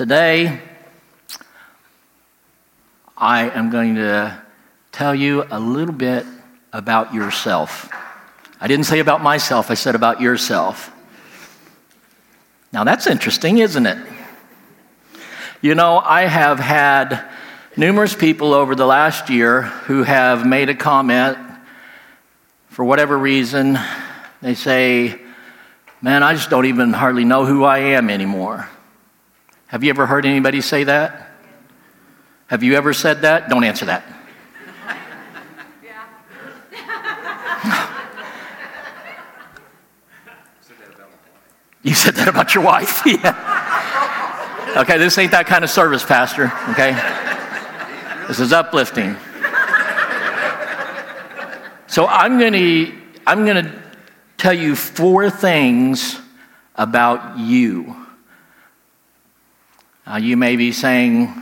Today, I am going to tell you a little bit about yourself. I didn't say about myself, I said about yourself. Now, that's interesting, isn't it? You know, I have had numerous people over the last year who have made a comment for whatever reason. They say, Man, I just don't even hardly know who I am anymore. Have you ever heard anybody say that? Have you ever said that? Don't answer that. You said that about your wife? yeah. Okay, this ain't that kind of service, Pastor, okay? This is uplifting. So I'm going to I'm going to tell you four things about you. Now, you may be saying,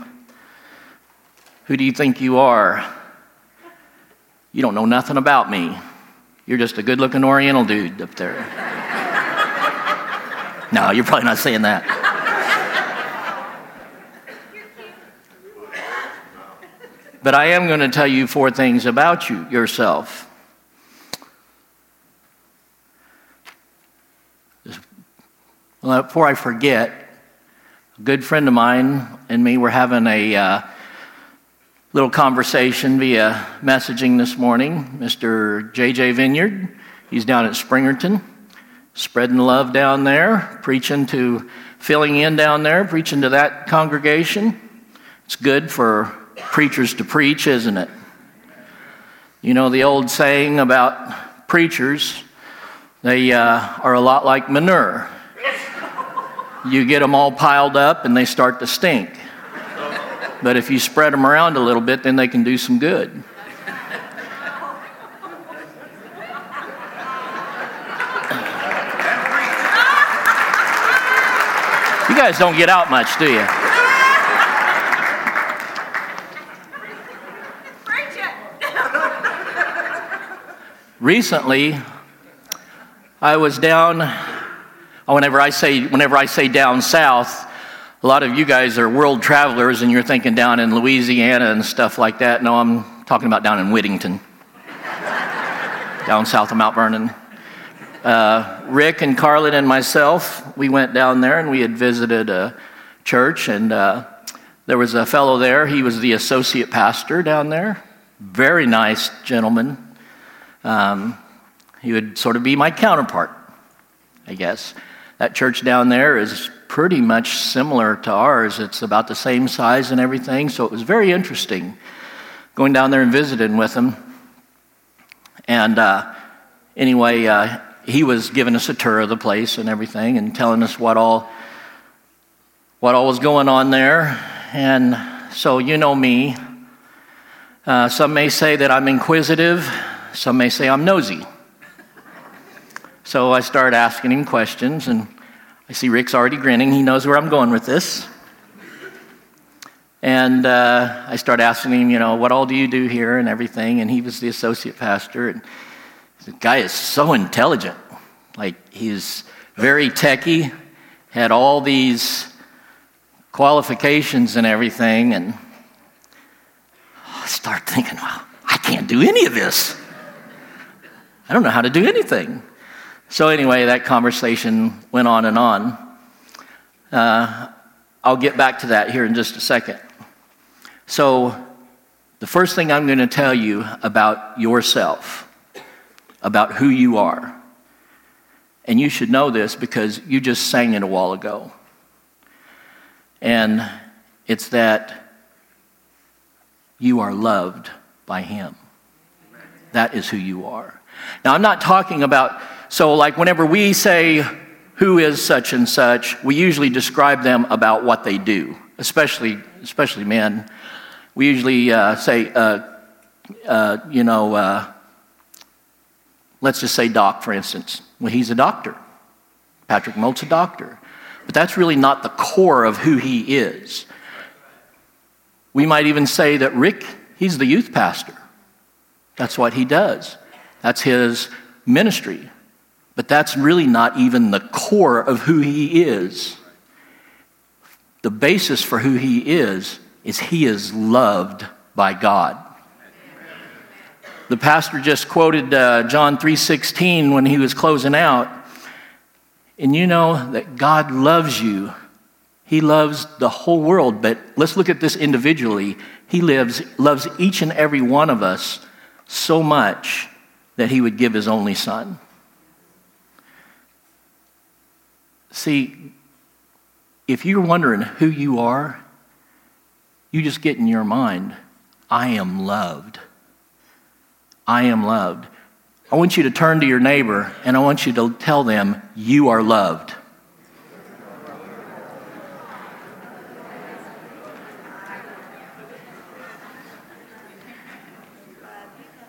Who do you think you are? You don't know nothing about me. You're just a good looking Oriental dude up there. no, you're probably not saying that. But I am going to tell you four things about you, yourself. Well, before I forget, good friend of mine and me were having a uh, little conversation via messaging this morning. Mr. J.J. Vineyard, he's down at Springerton, spreading love down there, preaching to, filling in down there, preaching to that congregation. It's good for preachers to preach, isn't it? You know the old saying about preachers, they uh, are a lot like manure you get them all piled up and they start to stink. But if you spread them around a little bit, then they can do some good. You guys don't get out much, do you? Recently, I was down Whenever I say, whenever I say down south, a lot of you guys are world travelers and you're thinking down in Louisiana and stuff like that. No, I'm talking about down in Whittington, down south of Mount Vernon. Uh, Rick and Carlin and myself, we went down there and we had visited a church, and uh, there was a fellow there. He was the associate pastor down there. Very nice gentleman. Um, he would sort of be my counterpart, I guess. That church down there is pretty much similar to ours. It's about the same size and everything, so it was very interesting going down there and visiting with him. And uh, anyway, uh, he was giving us a tour of the place and everything and telling us what all what all was going on there. And so you know me. Uh, some may say that I'm inquisitive. Some may say I'm nosy. So I start asking him questions, and I see Rick's already grinning. He knows where I'm going with this. And uh, I start asking him, you know, what all do you do here and everything? And he was the associate pastor. And the guy is so intelligent. Like, he's very techy, had all these qualifications and everything. And I start thinking, well, I can't do any of this. I don't know how to do anything. So, anyway, that conversation went on and on. Uh, I'll get back to that here in just a second. So, the first thing I'm going to tell you about yourself, about who you are, and you should know this because you just sang it a while ago. And it's that you are loved by Him. That is who you are. Now, I'm not talking about so, like, whenever we say, who is such and such, we usually describe them about what they do, especially, especially men. We usually uh, say, uh, uh, you know, uh, let's just say Doc, for instance. Well, he's a doctor. Patrick Molt's a doctor. But that's really not the core of who he is. We might even say that Rick, he's the youth pastor. That's what he does, that's his ministry. But that's really not even the core of who he is. The basis for who he is is he is loved by God. The pastor just quoted uh, John 3:16 when he was closing out. And you know that God loves you. He loves the whole world, but let's look at this individually. He lives, loves each and every one of us so much that he would give his only son. See, if you're wondering who you are, you just get in your mind, I am loved. I am loved. I want you to turn to your neighbor and I want you to tell them, You are loved.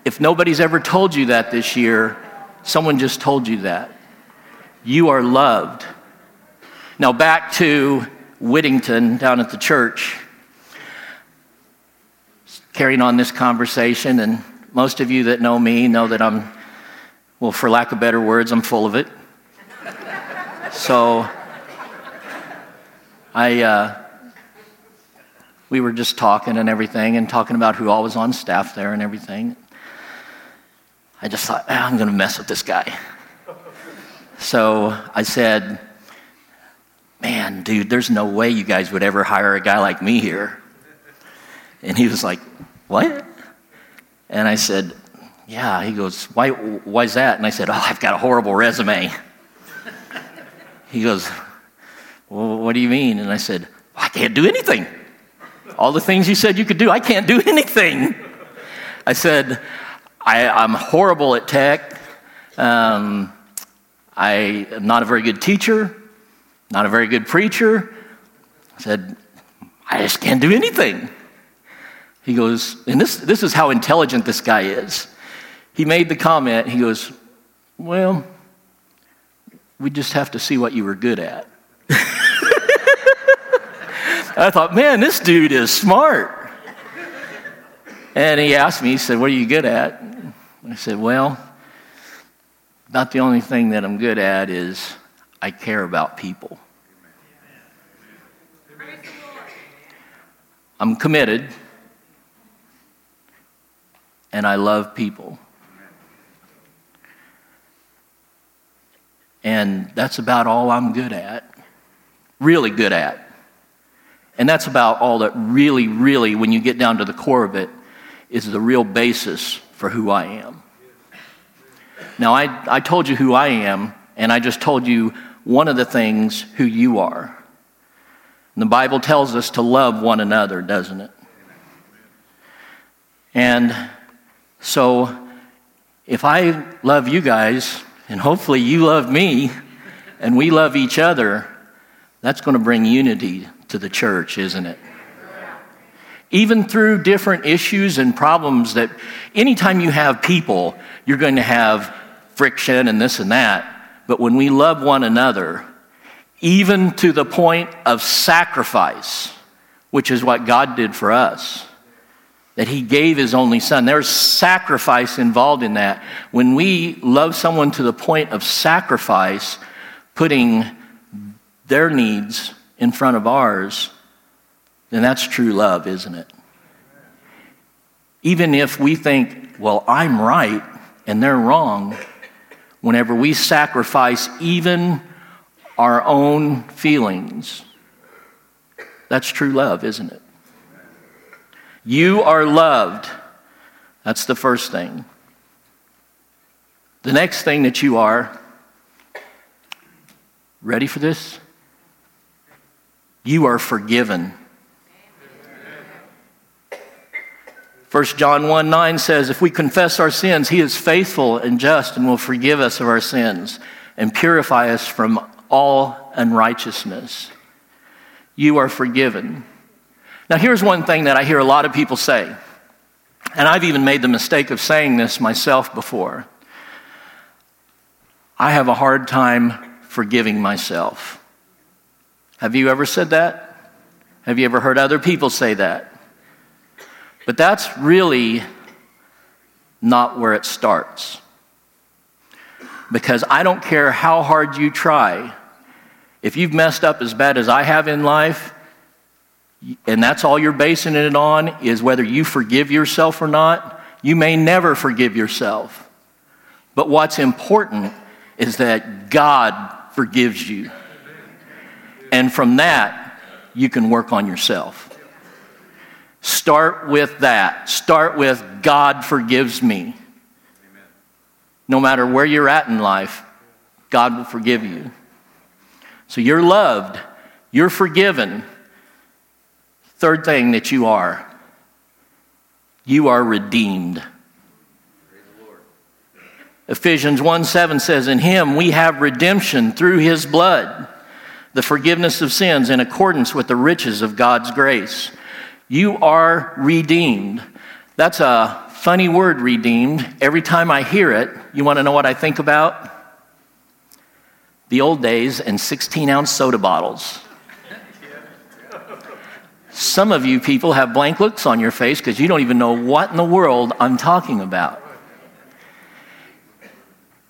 If nobody's ever told you that this year, someone just told you that. You are loved. Now, back to Whittington down at the church, carrying on this conversation, and most of you that know me know that I'm, well, for lack of better words, I'm full of it. so, I, uh, we were just talking and everything, and talking about who all was on staff there and everything. I just thought, ah, I'm going to mess with this guy. So I said, Man, dude, there's no way you guys would ever hire a guy like me here. And he was like, What? And I said, Yeah. He goes, Why, why's that? And I said, Oh, I've got a horrible resume. He goes, Well, what do you mean? And I said, I can't do anything. All the things you said you could do, I can't do anything. I said, I, am horrible at tech. Um, I am not a very good teacher, not a very good preacher. I said, I just can't do anything. He goes, and this, this is how intelligent this guy is. He made the comment, he goes, Well, we just have to see what you were good at. I thought, man, this dude is smart. And he asked me, he said, What are you good at? I said, Well, not the only thing that I'm good at is I care about people. I'm committed and I love people. And that's about all I'm good at, really good at. And that's about all that really, really, when you get down to the core of it, is the real basis for who I am. Now, I, I told you who I am, and I just told you one of the things who you are. And the Bible tells us to love one another, doesn't it? And so, if I love you guys, and hopefully you love me, and we love each other, that's going to bring unity to the church, isn't it? Even through different issues and problems that anytime you have people, you're going to have friction and this and that. But when we love one another, even to the point of sacrifice, which is what God did for us, that He gave His only Son. There's sacrifice involved in that. When we love someone to the point of sacrifice, putting their needs in front of ours, then that's true love, isn't it? Even if we think, well, I'm right and they're wrong, whenever we sacrifice even our own feelings, that's true love, isn't it? You are loved. That's the first thing. The next thing that you are, ready for this? You are forgiven. 1 John 1 9 says, If we confess our sins, he is faithful and just and will forgive us of our sins and purify us from all unrighteousness. You are forgiven. Now, here's one thing that I hear a lot of people say, and I've even made the mistake of saying this myself before. I have a hard time forgiving myself. Have you ever said that? Have you ever heard other people say that? But that's really not where it starts. Because I don't care how hard you try, if you've messed up as bad as I have in life, and that's all you're basing it on, is whether you forgive yourself or not, you may never forgive yourself. But what's important is that God forgives you. And from that, you can work on yourself. Start with that. Start with God forgives me. No matter where you're at in life, God will forgive you. So you're loved, you're forgiven. Third thing that you are you are redeemed. Ephesians 1 7 says, In him we have redemption through his blood, the forgiveness of sins in accordance with the riches of God's grace. You are redeemed. That's a funny word, redeemed. Every time I hear it, you want to know what I think about? The old days and 16 ounce soda bottles. Some of you people have blank looks on your face because you don't even know what in the world I'm talking about.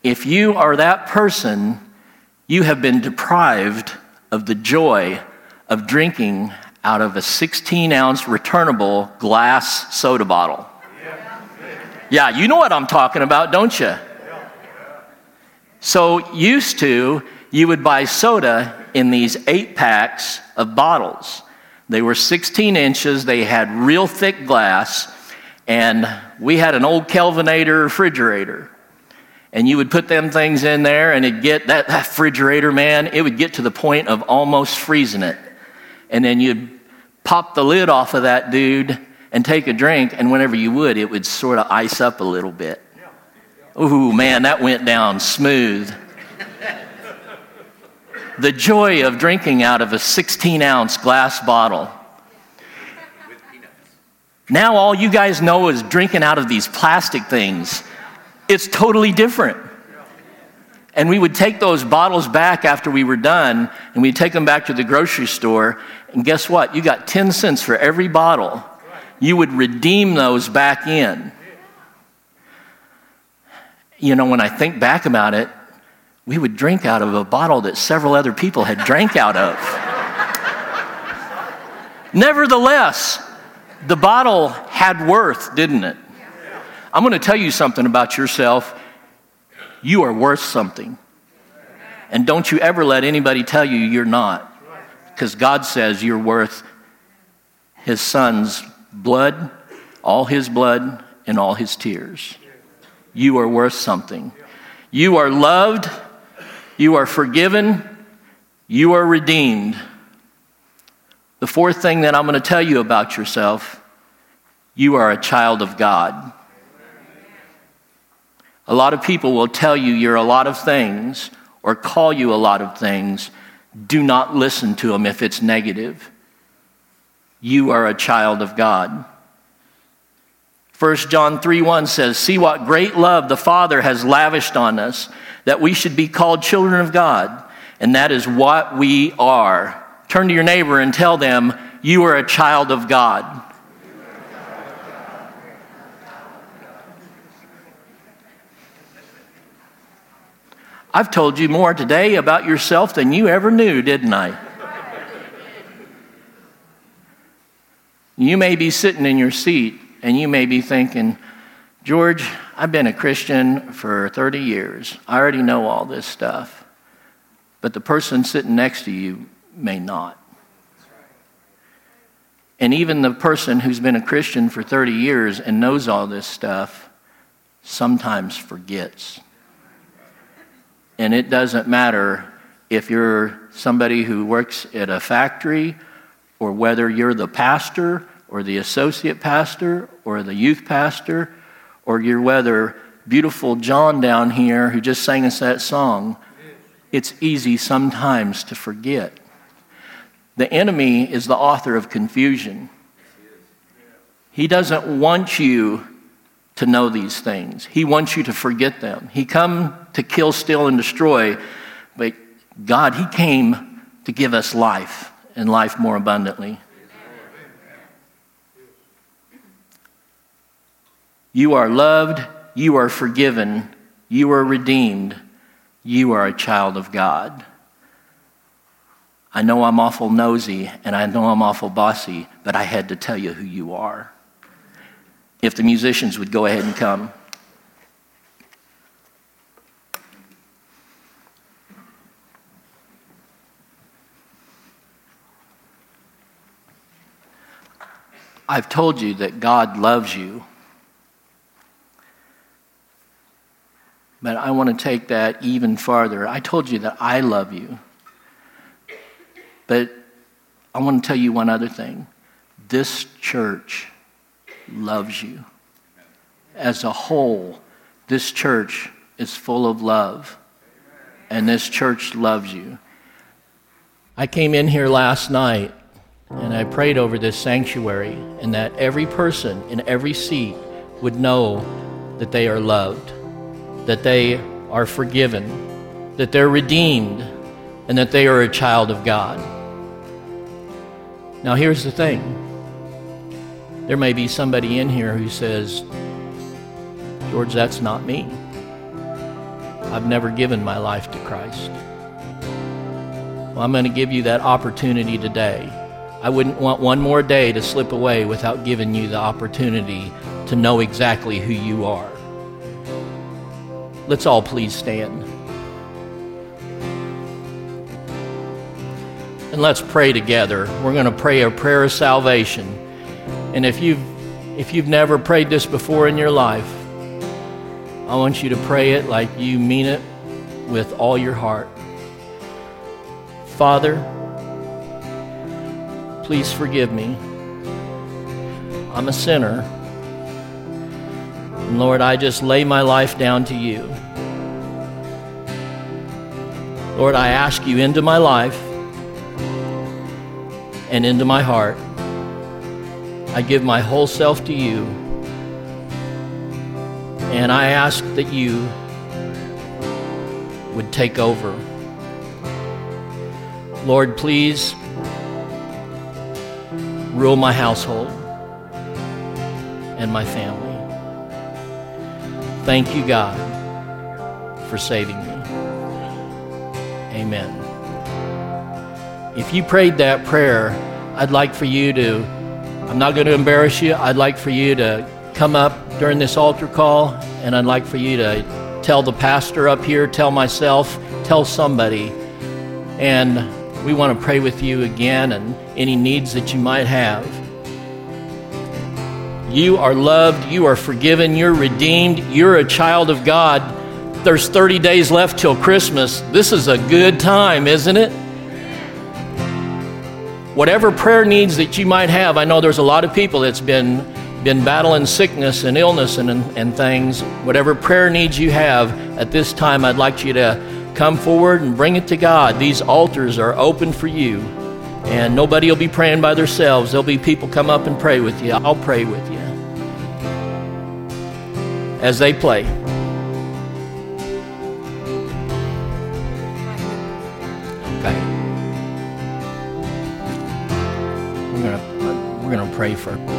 If you are that person, you have been deprived of the joy of drinking out of a 16 ounce returnable glass soda bottle. Yeah, you know what I'm talking about, don't you? So, used to, you would buy soda in these eight packs of bottles. They were 16 inches, they had real thick glass, and we had an old Kelvinator refrigerator. And you would put them things in there, and it'd get that, that refrigerator, man, it would get to the point of almost freezing it and then you'd pop the lid off of that dude and take a drink, and whenever you would, it would sort of ice up a little bit. Ooh, man, that went down smooth. the joy of drinking out of a 16 ounce glass bottle. Now, all you guys know is drinking out of these plastic things. It's totally different. And we would take those bottles back after we were done, and we'd take them back to the grocery store. And guess what? You got 10 cents for every bottle. You would redeem those back in. You know, when I think back about it, we would drink out of a bottle that several other people had drank out of. Nevertheless, the bottle had worth, didn't it? I'm going to tell you something about yourself you are worth something. And don't you ever let anybody tell you you're not. Because God says you're worth His Son's blood, all His blood, and all His tears. You are worth something. You are loved. You are forgiven. You are redeemed. The fourth thing that I'm going to tell you about yourself you are a child of God. A lot of people will tell you you're a lot of things or call you a lot of things. Do not listen to them if it's negative. You are a child of God. 1 John 3 1 says, See what great love the Father has lavished on us, that we should be called children of God. And that is what we are. Turn to your neighbor and tell them, You are a child of God. I've told you more today about yourself than you ever knew, didn't I? You may be sitting in your seat and you may be thinking, George, I've been a Christian for 30 years. I already know all this stuff. But the person sitting next to you may not. And even the person who's been a Christian for 30 years and knows all this stuff sometimes forgets. And it doesn't matter if you're somebody who works at a factory or whether you're the pastor or the associate pastor or the youth pastor or you're whether beautiful John down here who just sang us that song. It's easy sometimes to forget. The enemy is the author of confusion. He doesn't want you to know these things. He wants you to forget them. He come to kill, steal, and destroy, but God, He came to give us life and life more abundantly. You are loved, you are forgiven, you are redeemed, you are a child of God. I know I'm awful nosy and I know I'm awful bossy, but I had to tell you who you are. If the musicians would go ahead and come. I've told you that God loves you. But I want to take that even farther. I told you that I love you. But I want to tell you one other thing. This church loves you. As a whole, this church is full of love. And this church loves you. I came in here last night and I prayed over this sanctuary, and that every person in every seat would know that they are loved, that they are forgiven, that they're redeemed, and that they are a child of God. Now, here's the thing there may be somebody in here who says, George, that's not me. I've never given my life to Christ. Well, I'm going to give you that opportunity today I wouldn't want one more day to slip away without giving you the opportunity to know exactly who you are. Let's all please stand. And let's pray together. We're going to pray a prayer of salvation. And if you've if you've never prayed this before in your life, I want you to pray it like you mean it with all your heart. Father, Please forgive me. I'm a sinner. And Lord, I just lay my life down to you. Lord, I ask you into my life and into my heart. I give my whole self to you. And I ask that you would take over. Lord, please rule my household and my family. Thank you, God, for saving me. Amen. If you prayed that prayer, I'd like for you to, I'm not going to embarrass you, I'd like for you to come up during this altar call, and I'd like for you to tell the pastor up here, tell myself, tell somebody, and we want to pray with you again and any needs that you might have. You are loved, you are forgiven, you're redeemed, you're a child of God. There's 30 days left till Christmas. This is a good time, isn't it? Whatever prayer needs that you might have, I know there's a lot of people that's been been battling sickness and illness and, and, and things. Whatever prayer needs you have at this time, I'd like you to come forward and bring it to God. These altars are open for you. And nobody will be praying by themselves. There'll be people come up and pray with you. I'll pray with you as they play. Pray for.